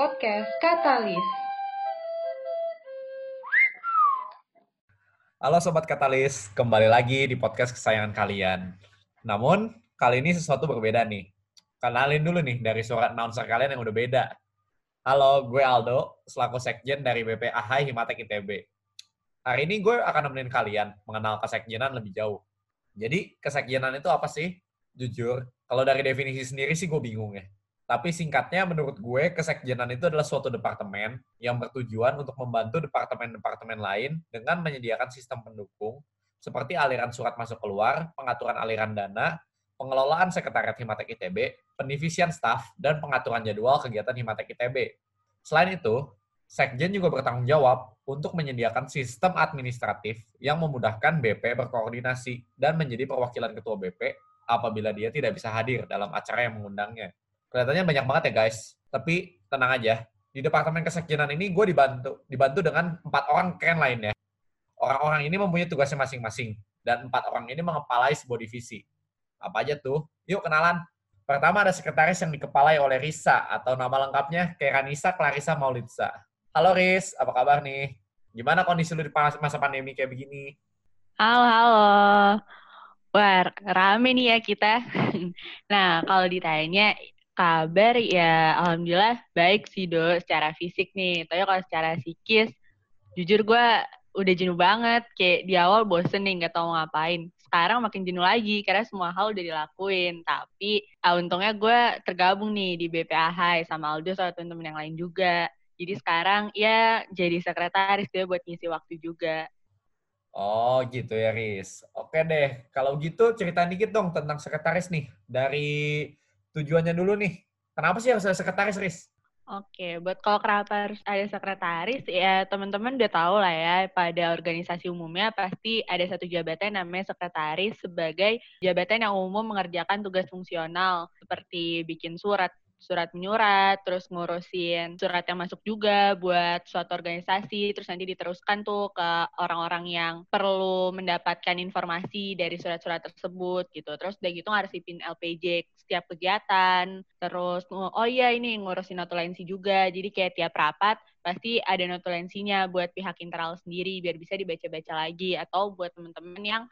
Podcast Katalis. Halo Sobat Katalis, kembali lagi di podcast kesayangan kalian. Namun, kali ini sesuatu berbeda nih. Kenalin dulu nih dari suara announcer kalian yang udah beda. Halo, gue Aldo, selaku Sekjen dari BP AHI Himatek ITB. Hari ini gue akan nemenin kalian mengenal kesekjenan lebih jauh. Jadi, kesekjenan itu apa sih? Jujur, kalau dari definisi sendiri sih gue bingung ya. Tapi singkatnya menurut gue, kesekjenan itu adalah suatu departemen yang bertujuan untuk membantu departemen-departemen lain dengan menyediakan sistem pendukung seperti aliran surat masuk keluar, pengaturan aliran dana, pengelolaan sekretariat Himatek ITB, pendivisian staf, dan pengaturan jadwal kegiatan Himatek ITB. Selain itu, Sekjen juga bertanggung jawab untuk menyediakan sistem administratif yang memudahkan BP berkoordinasi dan menjadi perwakilan ketua BP apabila dia tidak bisa hadir dalam acara yang mengundangnya. Kelihatannya banyak banget ya guys, tapi tenang aja. Di Departemen Kesekjenan ini gue dibantu dibantu dengan empat orang keren lainnya. Orang-orang ini mempunyai tugasnya masing-masing, dan empat orang ini mengepalai sebuah divisi. Apa aja tuh? Yuk kenalan. Pertama ada sekretaris yang dikepalai oleh Risa atau nama lengkapnya Keranisa Clarissa Maulidza. Halo Riz, apa kabar nih? Gimana kondisi lu di masa pandemi kayak begini? Halo, halo. Wah, rame nih ya kita. nah, kalau ditanya kabar ya alhamdulillah baik sih do secara fisik nih. Tapi kalau secara psikis, jujur gue udah jenuh banget. Kayak di awal bosen nih nggak tahu ngapain sekarang makin jenuh lagi karena semua hal udah dilakuin. Tapi uh, untungnya gue tergabung nih di BPAH sama Aldo sama temen-temen yang lain juga. Jadi sekarang ya jadi sekretaris dia buat ngisi waktu juga. Oh gitu ya Riz. Oke deh, kalau gitu cerita dikit dong tentang sekretaris nih. Dari tujuannya dulu nih. Kenapa sih harus ada sekretaris Riz? Oke, buat kalau kenapa harus ada sekretaris, ya teman-teman udah tahu lah ya, pada organisasi umumnya pasti ada satu jabatan namanya sekretaris sebagai jabatan yang umum mengerjakan tugas fungsional, seperti bikin surat surat menyurat, terus ngurusin surat yang masuk juga buat suatu organisasi, terus nanti diteruskan tuh ke orang-orang yang perlu mendapatkan informasi dari surat-surat tersebut gitu. Terus udah gitu ngarsipin LPJ setiap kegiatan, terus oh iya ini ngurusin notulensi juga, jadi kayak tiap rapat pasti ada notulensinya buat pihak internal sendiri biar bisa dibaca-baca lagi atau buat temen-temen yang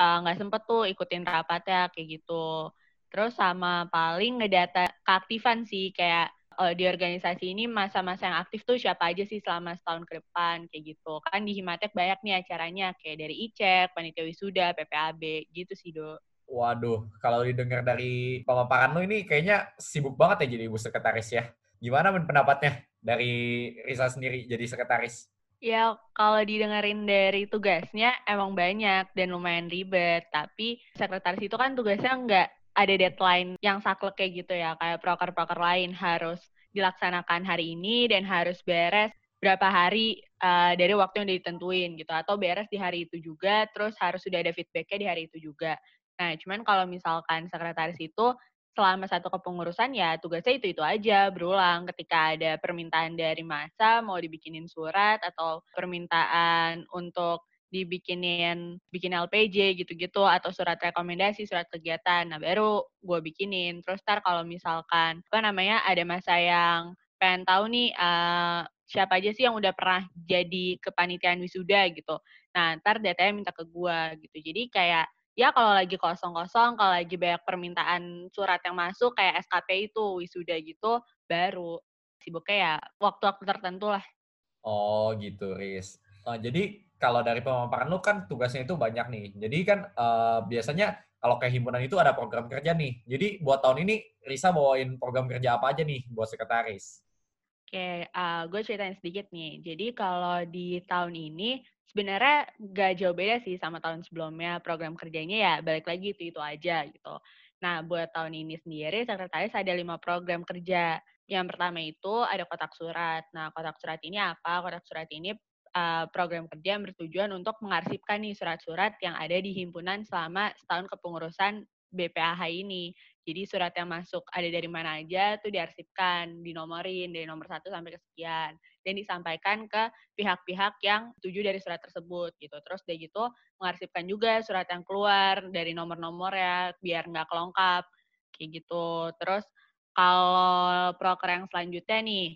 eh, nggak uh, sempet tuh ikutin rapatnya kayak gitu. Terus sama paling ngedata keaktifan sih kayak uh, di organisasi ini masa-masa yang aktif tuh siapa aja sih selama setahun ke depan kayak gitu. Kan di Himatek banyak nih acaranya kayak dari ICEK, Panitia Wisuda, PPAB gitu sih, Do. Waduh, kalau didengar dari pemaparan lo ini kayaknya sibuk banget ya jadi ibu sekretaris ya. Gimana pendapatnya dari Risa sendiri jadi sekretaris? Ya, kalau didengerin dari tugasnya emang banyak dan lumayan ribet. Tapi sekretaris itu kan tugasnya nggak ada deadline yang saklek kayak gitu ya, kayak proker-proker lain harus dilaksanakan hari ini dan harus beres berapa hari uh, dari waktu yang ditentuin gitu. Atau beres di hari itu juga terus harus sudah ada feedbacknya di hari itu juga. Nah, cuman kalau misalkan sekretaris itu selama satu kepengurusan ya tugasnya itu itu aja berulang. Ketika ada permintaan dari masa mau dibikinin surat atau permintaan untuk dibikinin bikin LPJ gitu-gitu atau surat rekomendasi, surat kegiatan. Nah, baru gue bikinin. Terus ntar kalau misalkan apa namanya ada masa yang pengen tahu nih uh, siapa aja sih yang udah pernah jadi kepanitiaan wisuda gitu. Nah, ntar datanya minta ke gue gitu. Jadi kayak ya kalau lagi kosong-kosong, kalau lagi banyak permintaan surat yang masuk kayak SKP itu wisuda gitu, baru sibuknya ya waktu-waktu tertentu lah. Oh gitu, Riz. Uh, jadi kalau dari pemaparan lu kan tugasnya itu banyak nih. Jadi kan uh, biasanya kalau kayak himpunan itu ada program kerja nih. Jadi buat tahun ini Risa bawain program kerja apa aja nih buat sekretaris? Oke, uh, gue ceritain sedikit nih. Jadi kalau di tahun ini sebenarnya gak jauh beda sih sama tahun sebelumnya. Program kerjanya ya balik lagi itu-itu aja gitu. Nah, buat tahun ini sendiri sekretaris ada lima program kerja. Yang pertama itu ada kotak surat. Nah, kotak surat ini apa? Kotak surat ini uh, program kerja yang bertujuan untuk mengarsipkan nih surat-surat yang ada di himpunan selama setahun kepengurusan BPAH ini. Jadi surat yang masuk ada dari mana aja tuh diarsipkan, dinomorin dari nomor satu sampai ke sekian dan disampaikan ke pihak-pihak yang setuju dari surat tersebut gitu. Terus dari gitu mengarsipkan juga surat yang keluar dari nomor-nomor ya biar nggak kelongkap kayak gitu. Terus kalau proker yang selanjutnya nih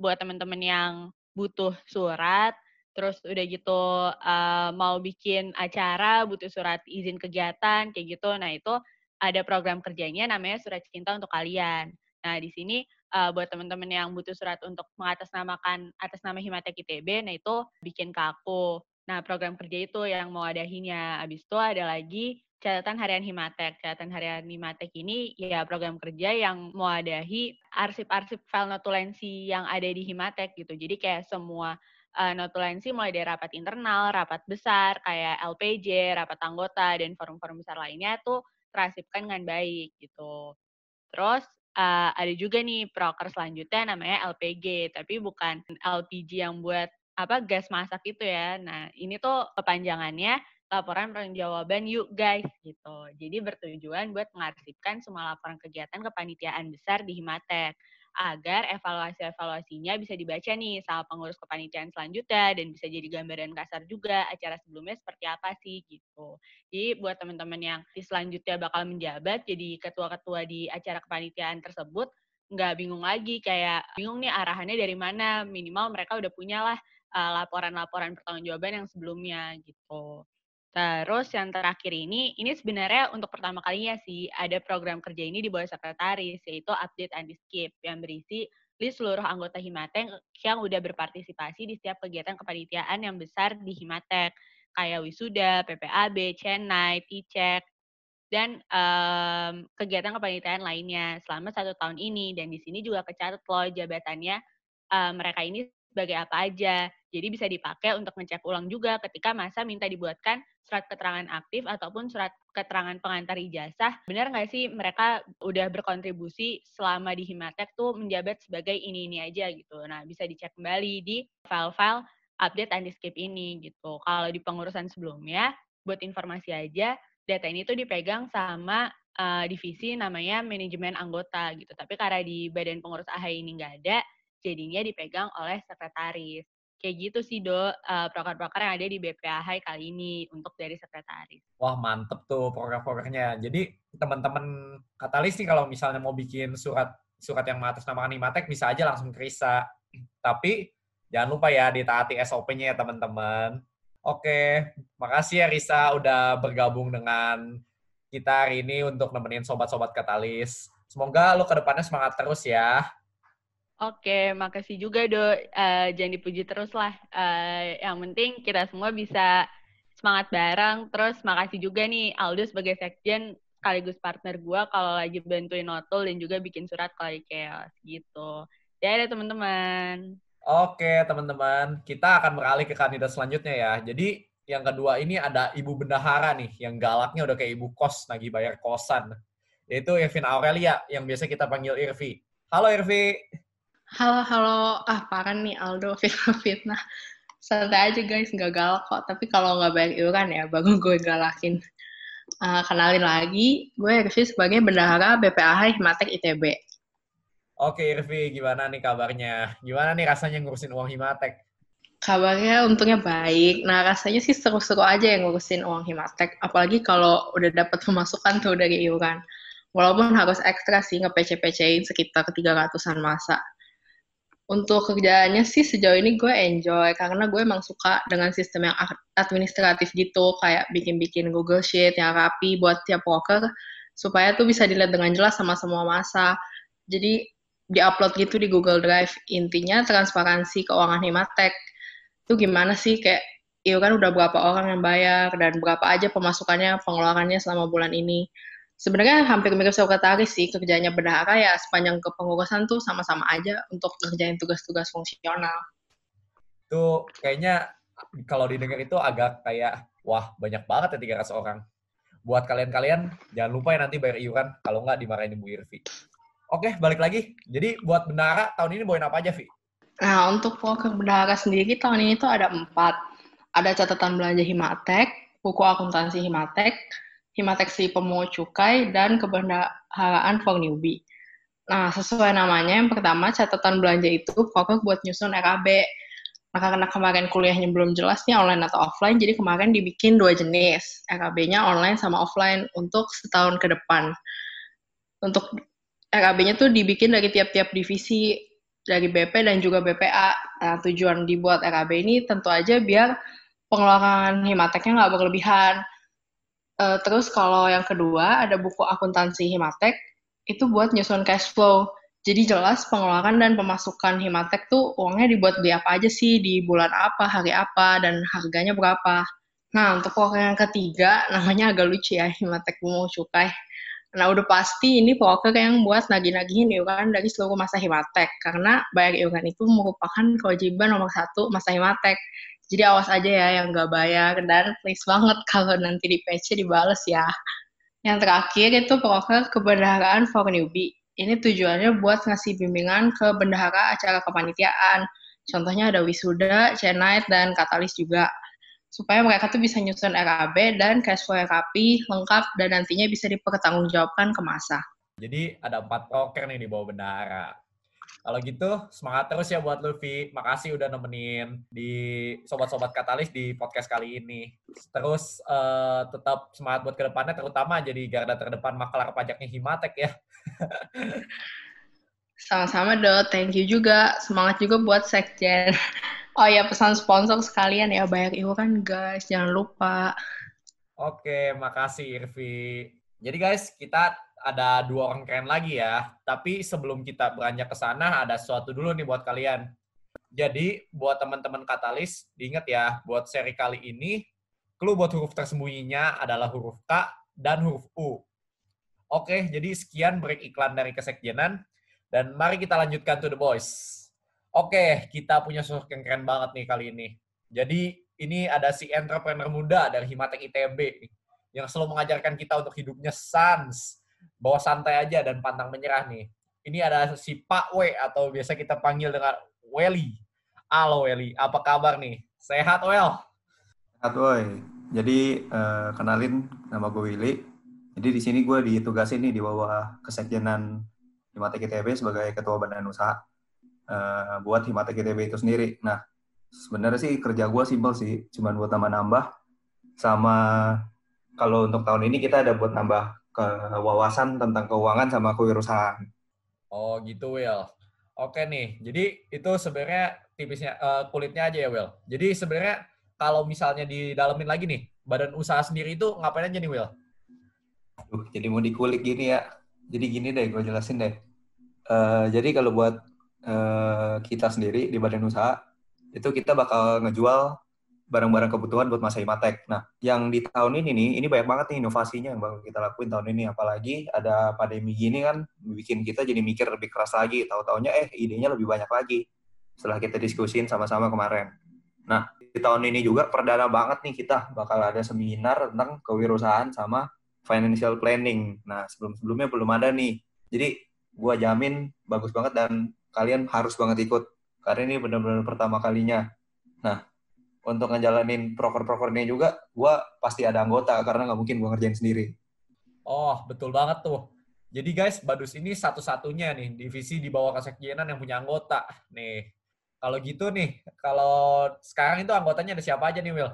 buat teman-teman yang butuh surat, terus udah gitu uh, mau bikin acara, butuh surat izin kegiatan, kayak gitu. Nah, itu ada program kerjanya namanya Surat Cinta untuk Kalian. Nah, di sini uh, buat teman-teman yang butuh surat untuk mengatasnamakan atas nama Himatek ITB, nah itu bikin ke aku. Nah, program kerja itu yang mau adahinya. Habis itu ada lagi catatan harian Himatek. Catatan harian Himatek ini ya program kerja yang mau adahi arsip-arsip file notulensi yang ada di Himatek gitu. Jadi kayak semua uh, notulensi mulai dari rapat internal, rapat besar, kayak LPJ, rapat anggota, dan forum-forum besar lainnya tuh terarsipkan dengan baik gitu. Terus uh, ada juga nih proker selanjutnya namanya LPG, tapi bukan LPG yang buat apa gas masak itu ya. Nah, ini tuh kepanjangannya laporan pertanggungjawaban yuk guys gitu. Jadi bertujuan buat mengarsipkan semua laporan kegiatan kepanitiaan besar di Himatek agar evaluasi-evaluasinya bisa dibaca nih sama pengurus kepanitiaan selanjutnya dan bisa jadi gambaran kasar juga acara sebelumnya seperti apa sih gitu. Jadi buat teman-teman yang di selanjutnya bakal menjabat jadi ketua-ketua di acara kepanitiaan tersebut nggak bingung lagi kayak bingung nih arahannya dari mana minimal mereka udah punya lah uh, laporan-laporan pertanggungjawaban yang sebelumnya gitu. Terus yang terakhir ini, ini sebenarnya untuk pertama kalinya sih ada program kerja ini di bawah sekretaris, yaitu Update and Skip, yang berisi list seluruh anggota Himatek yang udah berpartisipasi di setiap kegiatan kepanitiaan yang besar di Himatek, kayak wisuda, PPAB, Chennai, T-Check, dan um, kegiatan kepanitiaan lainnya selama satu tahun ini. Dan di sini juga kecatat loh jabatannya uh, mereka ini sebagai apa aja. Jadi bisa dipakai untuk ngecek ulang juga ketika masa minta dibuatkan surat keterangan aktif ataupun surat keterangan pengantar ijazah. Benar nggak sih mereka udah berkontribusi selama di Himatek tuh menjabat sebagai ini-ini aja gitu. Nah, bisa dicek kembali di file-file update anti-skip ini gitu. Kalau di pengurusan sebelumnya, buat informasi aja, data ini tuh dipegang sama uh, divisi namanya manajemen anggota gitu. Tapi karena di badan pengurus AHI ini nggak ada, jadinya dipegang oleh sekretaris. Kayak gitu sih, Do, uh, proker-proker yang ada di BPAH kali ini untuk dari sekretaris. Wah, mantep tuh proker-prokernya. Jadi, teman-teman katalis nih kalau misalnya mau bikin surat surat yang mengatasnamakan Imatek, bisa aja langsung ke Risa. Tapi, jangan lupa ya ditaati SOP-nya ya, teman-teman. Oke, makasih ya Risa udah bergabung dengan kita hari ini untuk nemenin sobat-sobat katalis. Semoga lo ke depannya semangat terus ya. Oke, makasih juga Do. Uh, jangan dipuji terus lah. Uh, yang penting kita semua bisa semangat bareng. Terus makasih juga nih Aldo sebagai sekjen sekaligus partner gue kalau lagi bantuin notul dan juga bikin surat kalau chaos gitu. Ya ada teman-teman. Oke teman-teman, kita akan beralih ke kandidat selanjutnya ya. Jadi yang kedua ini ada Ibu Bendahara nih, yang galaknya udah kayak ibu kos lagi bayar kosan. Yaitu Irvin Aurelia, yang biasa kita panggil Irvi. Halo Irvi. Halo, halo. Ah, parah nih Aldo fitnah-fitnah. Santai aja guys, nggak galak kok. Tapi kalau nggak bayar iuran ya, baru gue galakin. Uh, kenalin lagi, gue Irvi sebagai bendahara BPAH Himatek ITB. Oke Irvi, gimana nih kabarnya? Gimana nih rasanya ngurusin uang Himatek? Kabarnya untungnya baik. Nah, rasanya sih seru-seru aja yang ngurusin uang Himatek. Apalagi kalau udah dapat pemasukan tuh dari iuran. Walaupun harus ekstra sih nge-PC-PC-in sekitar 300-an masa untuk kerjaannya sih sejauh ini gue enjoy karena gue emang suka dengan sistem yang administratif gitu kayak bikin-bikin Google Sheet yang rapi buat tiap worker supaya tuh bisa dilihat dengan jelas sama semua masa. Jadi diupload gitu di Google Drive. Intinya transparansi keuangan Himatek. Itu gimana sih kayak iya kan udah berapa orang yang bayar dan berapa aja pemasukannya pengeluarannya selama bulan ini sebenarnya hampir mirip sekretaris sih kerjanya bendahara ya sepanjang kepengurusan tuh sama-sama aja untuk kerjain tugas-tugas fungsional. Tuh kayaknya kalau didengar itu agak kayak wah banyak banget ya 300 orang. Buat kalian-kalian jangan lupa ya nanti bayar iuran kalau nggak dimarahin Ibu Irvi. Oke, balik lagi. Jadi buat bendahara tahun ini bawain apa aja, Vi? Nah, untuk program bendahara sendiri tahun ini tuh ada empat. Ada catatan belanja Himatek, buku akuntansi Himatek, Himateksi Pemungut Cukai, dan Kebendaharaan for Newbie. Nah, sesuai namanya, yang pertama catatan belanja itu fokus buat nyusun RAB. Nah, karena kemarin kuliahnya belum jelas nih online atau offline, jadi kemarin dibikin dua jenis, RAB-nya online sama offline untuk setahun ke depan. Untuk RAB-nya tuh dibikin dari tiap-tiap divisi, dari BP dan juga BPA. Nah, tujuan dibuat RAB ini tentu aja biar pengeluaran Himateknya nggak berlebihan. Uh, terus kalau yang kedua ada buku akuntansi Himatek, itu buat nyusun cash flow. Jadi jelas pengeluaran dan pemasukan Himatek tuh uangnya dibuat beli apa aja sih, di bulan apa, hari apa, dan harganya berapa. Nah, untuk proker yang ketiga, namanya agak lucu ya, Himatek Bunga Cukai. Nah, udah pasti ini proker yang buat nagih-nagihin iuran dari seluruh masa Himatek, karena bayar iuran itu merupakan kewajiban nomor satu masa Himatek. Jadi awas aja ya yang nggak bayar, dan please banget kalau nanti di PC dibales ya. Yang terakhir itu proker kebendaharaan for newbie. Ini tujuannya buat ngasih bimbingan ke bendahara acara kepanitiaan. Contohnya ada wisuda, C-Night, dan katalis juga supaya mereka tuh bisa nyusun RAB dan cash flow rapi, lengkap, dan nantinya bisa dipertanggungjawabkan ke masa. Jadi ada empat proker nih di bawah bendahara. Kalau gitu, semangat terus ya buat Luffy. Makasih udah nemenin di Sobat-Sobat Katalis di podcast kali ini. Terus uh, tetap semangat buat ke depannya, terutama jadi garda terdepan makalah pajaknya Himatek ya. Sama-sama, Do. Thank you juga. Semangat juga buat Sekjen. Oh ya pesan sponsor sekalian ya bayar iuran guys, jangan lupa. Oke, makasih Irvi. Jadi guys, kita ada dua orang keren lagi ya. Tapi sebelum kita beranjak ke sana, ada sesuatu dulu nih buat kalian. Jadi, buat teman-teman katalis, diingat ya, buat seri kali ini, clue buat huruf tersembunyinya adalah huruf K dan huruf U. Oke, jadi sekian break iklan dari kesekjenan. Dan mari kita lanjutkan to the boys. Oke, kita punya sosok yang keren banget nih kali ini. Jadi ini ada si entrepreneur muda dari Himatek ITB yang selalu mengajarkan kita untuk hidupnya sans, bawa santai aja dan pantang menyerah nih. Ini ada si Pak W atau biasa kita panggil dengan Welly. Halo Welly, apa kabar nih? Sehat Wel? Sehat Woy. Jadi uh, kenalin nama gue Willy. Jadi di sini gue ditugasin nih di bawah kesekjenan Himatek ITB sebagai ketua badan usaha uh, buat Himatek ITB itu sendiri. Nah, sebenarnya sih kerja gue simpel sih, cuman buat nambah-nambah. Sama kalau untuk tahun ini kita ada buat nambah ke wawasan tentang keuangan sama kewirausahaan. Oh gitu Will. Oke nih, jadi itu sebenarnya tipisnya uh, kulitnya aja ya Will. Jadi sebenarnya kalau misalnya di didalemin lagi nih, badan usaha sendiri itu ngapain aja nih Will? Duh, jadi mau dikulik gini ya. Jadi gini deh, gue jelasin deh. Uh, jadi kalau buat Eh, kita sendiri di badan usaha itu kita bakal ngejual barang-barang kebutuhan buat masa imatek. Nah, yang di tahun ini nih, ini banyak banget nih inovasinya yang bakal kita lakuin tahun ini. Apalagi ada pandemi gini kan, bikin kita jadi mikir lebih keras lagi. Tahu-taunya eh idenya lebih banyak lagi setelah kita diskusin sama-sama kemarin. Nah, di tahun ini juga perdana banget nih kita bakal ada seminar tentang kewirausahaan sama financial planning. Nah, sebelum-sebelumnya belum ada nih. Jadi, gua jamin bagus banget dan kalian harus banget ikut karena ini benar-benar pertama kalinya. Nah, untuk ngejalanin proker-proker ini juga, gue pasti ada anggota karena nggak mungkin gue ngerjain sendiri. Oh, betul banget tuh. Jadi guys, Badus ini satu-satunya nih divisi di bawah kesekjenan yang punya anggota. Nih, kalau gitu nih, kalau sekarang itu anggotanya ada siapa aja nih, Will?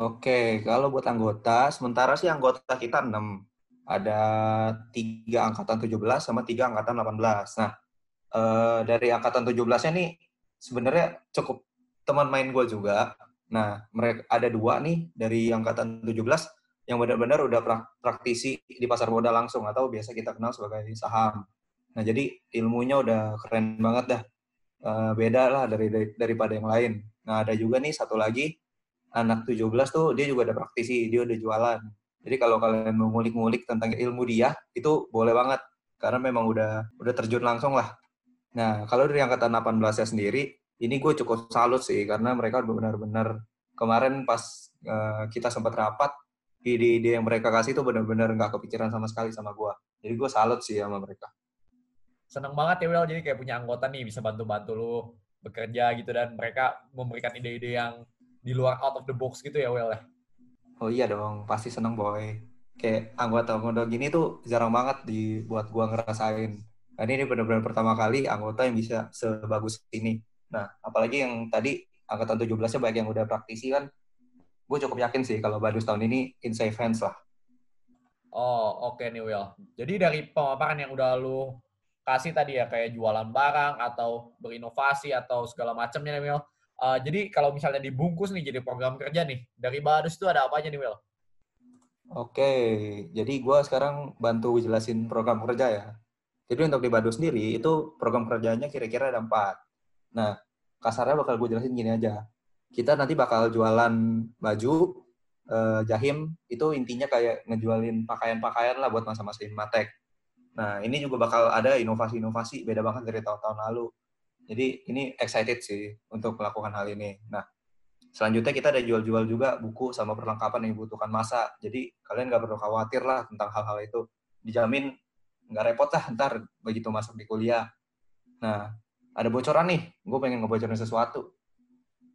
Oke, kalau buat anggota, sementara sih anggota kita 6. Ada tiga angkatan 17 sama tiga angkatan 18. Nah, uh, dari angkatan 17-nya nih sebenarnya cukup teman main gue juga. Nah, mereka ada dua nih dari angkatan 17 yang benar-benar udah praktisi di pasar modal langsung atau biasa kita kenal sebagai saham. Nah, jadi ilmunya udah keren banget dah. Uh, beda lah dari, dari daripada yang lain. Nah, ada juga nih satu lagi anak 17 tuh dia juga ada praktisi, dia udah jualan. Jadi kalau kalian mau ngulik-ngulik tentang ilmu dia, itu boleh banget karena memang udah udah terjun langsung lah Nah, kalau dari angkatan 18-nya sendiri, ini gue cukup salut sih, karena mereka benar-benar kemarin pas uh, kita sempat rapat, ide-ide yang mereka kasih itu benar-benar nggak kepikiran sama sekali sama gue. Jadi gue salut sih sama mereka. Seneng banget ya, Will. Jadi kayak punya anggota nih, bisa bantu-bantu lu bekerja gitu, dan mereka memberikan ide-ide yang di luar out of the box gitu ya, Will ya? Oh iya dong, pasti seneng, boy. Kayak anggota-anggota gini tuh jarang banget dibuat gue ngerasain Nah, ini benar-benar pertama kali anggota yang bisa sebagus ini. Nah, apalagi yang tadi angkatan 17-nya baik yang udah praktisi kan, gue cukup yakin sih kalau Badus tahun ini in safe hands lah. Oh, oke okay nih Will. Jadi dari pemaparan yang udah lu kasih tadi ya kayak jualan barang atau berinovasi atau segala macamnya nih Will. Uh, jadi kalau misalnya dibungkus nih jadi program kerja nih dari Badus itu ada apa aja nih Will? Oke, jadi gue sekarang bantu jelasin program kerja ya. Jadi untuk di Badus sendiri itu program kerjanya kira-kira ada empat. Nah, kasarnya bakal gue jelasin gini aja. Kita nanti bakal jualan baju, eh, jahim, itu intinya kayak ngejualin pakaian-pakaian lah buat masa-masa Inmatek. Nah, ini juga bakal ada inovasi-inovasi, beda banget dari tahun-tahun lalu. Jadi ini excited sih untuk melakukan hal ini. Nah, selanjutnya kita ada jual-jual juga buku sama perlengkapan yang dibutuhkan masa. Jadi kalian nggak perlu khawatir lah tentang hal-hal itu. Dijamin nggak repot lah ntar begitu masuk di kuliah. Nah, ada bocoran nih, gue pengen ngebocorin sesuatu.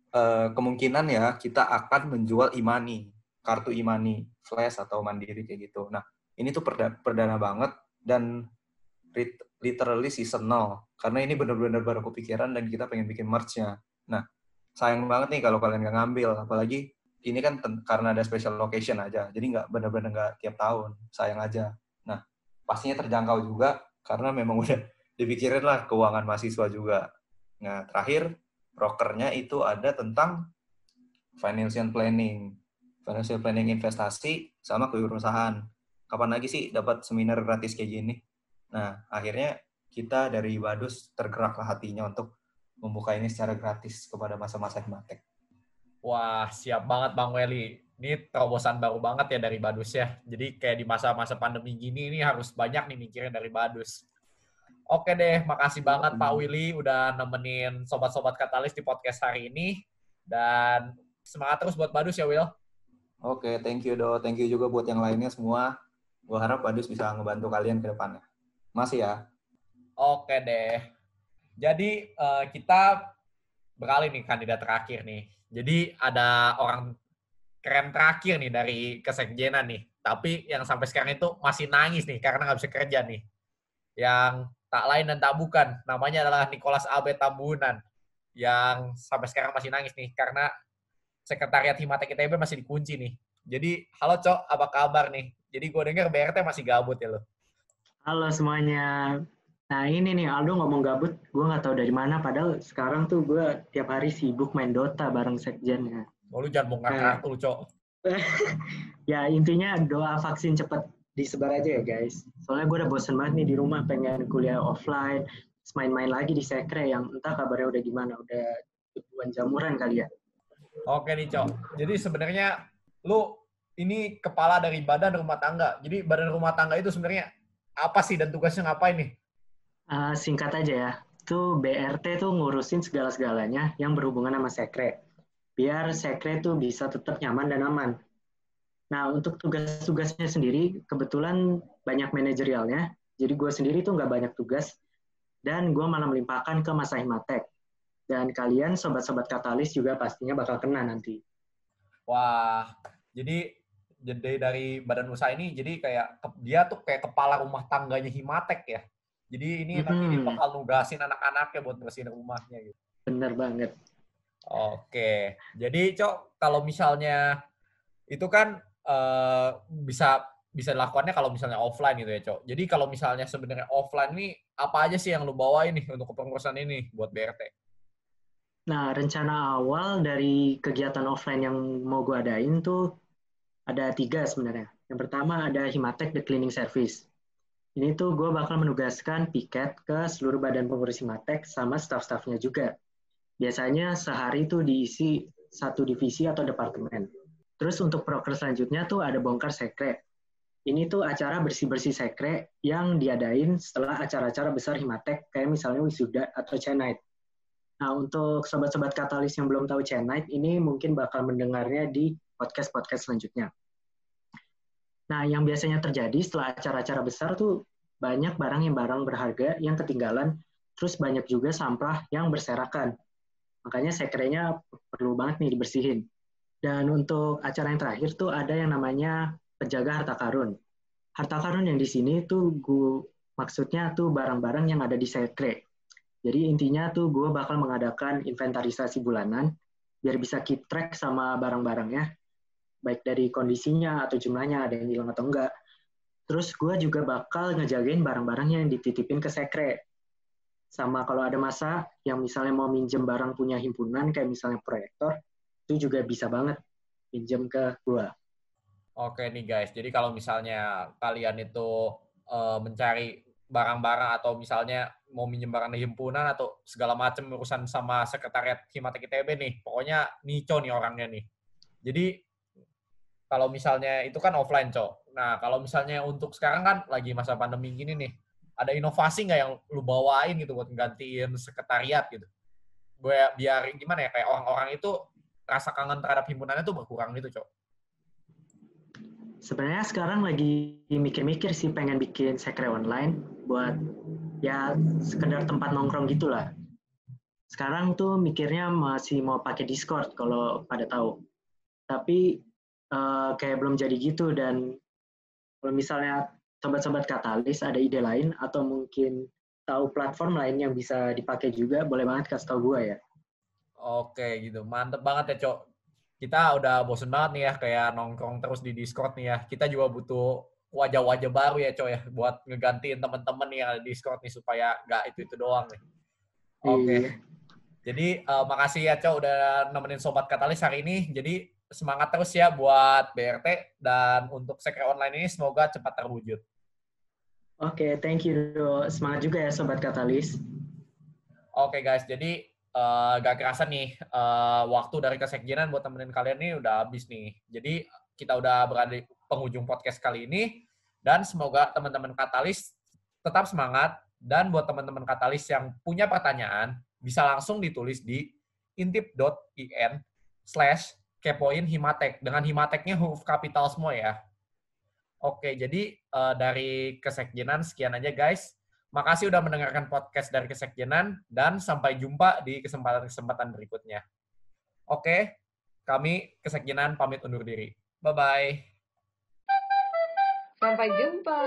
E, kemungkinan ya kita akan menjual imani, kartu imani, flash atau mandiri kayak gitu. Nah, ini tuh perdana, perdana banget dan literally seasonal. Karena ini benar-benar baru kepikiran dan kita pengen bikin merch-nya. Nah, sayang banget nih kalau kalian nggak ngambil. Apalagi ini kan karena ada special location aja. Jadi nggak benar-benar nggak tiap tahun. Sayang aja pastinya terjangkau juga karena memang udah dipikirin lah keuangan mahasiswa juga. Nah, terakhir brokernya itu ada tentang financial planning, financial planning investasi sama kewirausahaan. Kapan lagi sih dapat seminar gratis kayak gini? Nah, akhirnya kita dari Badus tergeraklah hatinya untuk membuka ini secara gratis kepada masa-masa himatek. Wah, siap banget Bang Weli ini terobosan baru banget ya dari Badus ya. Jadi kayak di masa-masa pandemi gini ini harus banyak nih mikirin dari Badus. Oke deh, makasih banget Pak Willy udah nemenin sobat-sobat Katalis di podcast hari ini. Dan semangat terus buat Badus ya, Will. Oke, thank you Do. Thank you juga buat yang lainnya semua. Gue harap Badus bisa ngebantu kalian ke depannya. Masih ya. Oke deh. Jadi uh, kita beralih nih kandidat terakhir nih. Jadi ada orang keren terakhir nih dari kesekjenan nih. Tapi yang sampai sekarang itu masih nangis nih karena nggak bisa kerja nih. Yang tak lain dan tak bukan. Namanya adalah Nicholas Abe Tambunan. Yang sampai sekarang masih nangis nih karena sekretariat Himatek ITB masih dikunci nih. Jadi, halo Cok, apa kabar nih? Jadi gue denger BRT masih gabut ya lo. Halo semuanya. Nah ini nih Aldo ngomong gabut, gue nggak tahu dari mana. Padahal sekarang tuh gue tiap hari sibuk main Dota bareng sekjennya. Oh, lu jangan bongkar kartu lu, Cok. ya, intinya doa vaksin disebar aja ya, guys. Soalnya gue udah bosen banget nih di rumah, pengen kuliah offline, main-main lagi di sekre yang entah kabarnya udah gimana, udah tujuan jamuran kali ya. Oke nih, Cok. Jadi sebenarnya lu ini kepala dari badan rumah tangga. Jadi badan rumah tangga itu sebenarnya apa sih dan tugasnya ngapain nih? Uh, singkat aja ya, tuh BRT tuh ngurusin segala-segalanya yang berhubungan sama sekre biar sekre itu bisa tetap nyaman dan aman. Nah, untuk tugas-tugasnya sendiri, kebetulan banyak manajerialnya, jadi gue sendiri tuh nggak banyak tugas, dan gue malah melimpahkan ke Mas Himatek. Dan kalian, sobat-sobat katalis juga pastinya bakal kena nanti. Wah, jadi jadi dari badan usaha ini, jadi kayak dia tuh kayak kepala rumah tangganya Himatek ya. Jadi ini hmm. nanti dia bakal nugasin anak-anaknya buat bersihin rumahnya gitu. Bener banget. Oke, jadi cok kalau misalnya itu kan uh, bisa bisa dilakukannya kalau misalnya offline gitu ya cok. Jadi kalau misalnya sebenarnya offline nih apa aja sih yang lu bawa ini untuk kepengurusan ini buat BRT? Nah rencana awal dari kegiatan offline yang mau gue adain tuh ada tiga sebenarnya. Yang pertama ada Himatek The Cleaning Service. Ini tuh gue bakal menugaskan piket ke seluruh badan pengurus Himatek sama staff-staffnya juga Biasanya sehari itu diisi satu divisi atau departemen. Terus untuk proker selanjutnya tuh ada bongkar sekre. Ini tuh acara bersih-bersih sekre yang diadain setelah acara-acara besar Himatek kayak misalnya wisuda atau Chenite. Nah, untuk sobat-sobat katalis yang belum tahu Chenite, ini mungkin bakal mendengarnya di podcast-podcast selanjutnya. Nah, yang biasanya terjadi setelah acara-acara besar tuh banyak barang yang barang berharga yang ketinggalan, terus banyak juga sampah yang berserakan. Makanya sekrenya perlu banget nih dibersihin. Dan untuk acara yang terakhir tuh ada yang namanya penjaga harta karun. Harta karun yang di sini tuh gue maksudnya tuh barang-barang yang ada di sekre. Jadi intinya tuh gue bakal mengadakan inventarisasi bulanan biar bisa keep track sama barang-barangnya, baik dari kondisinya atau jumlahnya ada yang hilang atau enggak. Terus gue juga bakal ngejagain barang-barang yang dititipin ke sekre. Sama kalau ada masa yang misalnya mau minjem barang punya himpunan, kayak misalnya proyektor, itu juga bisa banget pinjem ke gue. Oke nih guys, jadi kalau misalnya kalian itu uh, mencari barang-barang atau misalnya mau minjem barang di himpunan atau segala macam urusan sama sekretariat Himatek ITB nih, pokoknya Nico nih orangnya nih. Jadi kalau misalnya itu kan offline, Cok. Nah, kalau misalnya untuk sekarang kan lagi masa pandemi gini nih, ada inovasi nggak yang lu bawain gitu buat nggantiin sekretariat gitu? Gue biar gimana ya, kayak orang-orang itu rasa kangen terhadap himpunannya tuh berkurang gitu, Cok. Sebenarnya sekarang lagi mikir-mikir sih pengen bikin sekre online buat ya sekedar tempat nongkrong gitulah. Sekarang tuh mikirnya masih mau pakai Discord kalau pada tahu. Tapi uh, kayak belum jadi gitu dan kalau misalnya sobat-sobat katalis ada ide lain atau mungkin tahu platform lain yang bisa dipakai juga, boleh banget kasih tau gue ya. Oke gitu, mantep banget ya Cok. Kita udah bosen banget nih ya kayak nongkrong terus di Discord nih ya. Kita juga butuh wajah-wajah baru ya Cok ya buat ngegantiin teman-teman nih yang ada di Discord nih supaya nggak itu-itu doang nih. Oke. Iya. Jadi uh, makasih ya Cok udah nemenin Sobat Katalis hari ini. Jadi semangat terus ya buat BRT dan untuk sekre online ini semoga cepat terwujud. Oke, okay, thank you. Semangat juga ya Sobat Katalis. Oke okay, guys, jadi uh, gak kerasa nih uh, waktu dari kesekjenan buat temenin kalian nih udah habis nih. Jadi kita udah berada di penghujung podcast kali ini dan semoga teman-teman Katalis tetap semangat dan buat teman-teman Katalis yang punya pertanyaan bisa langsung ditulis di intip.in slash kepoin Himatek. Dengan Himateknya huruf kapital semua ya. Oke, jadi uh, dari Kesekjenan sekian aja guys. Makasih udah mendengarkan podcast dari Kesekjenan dan sampai jumpa di kesempatan-kesempatan berikutnya. Oke, kami Kesekjenan pamit undur diri. Bye-bye. Sampai jumpa.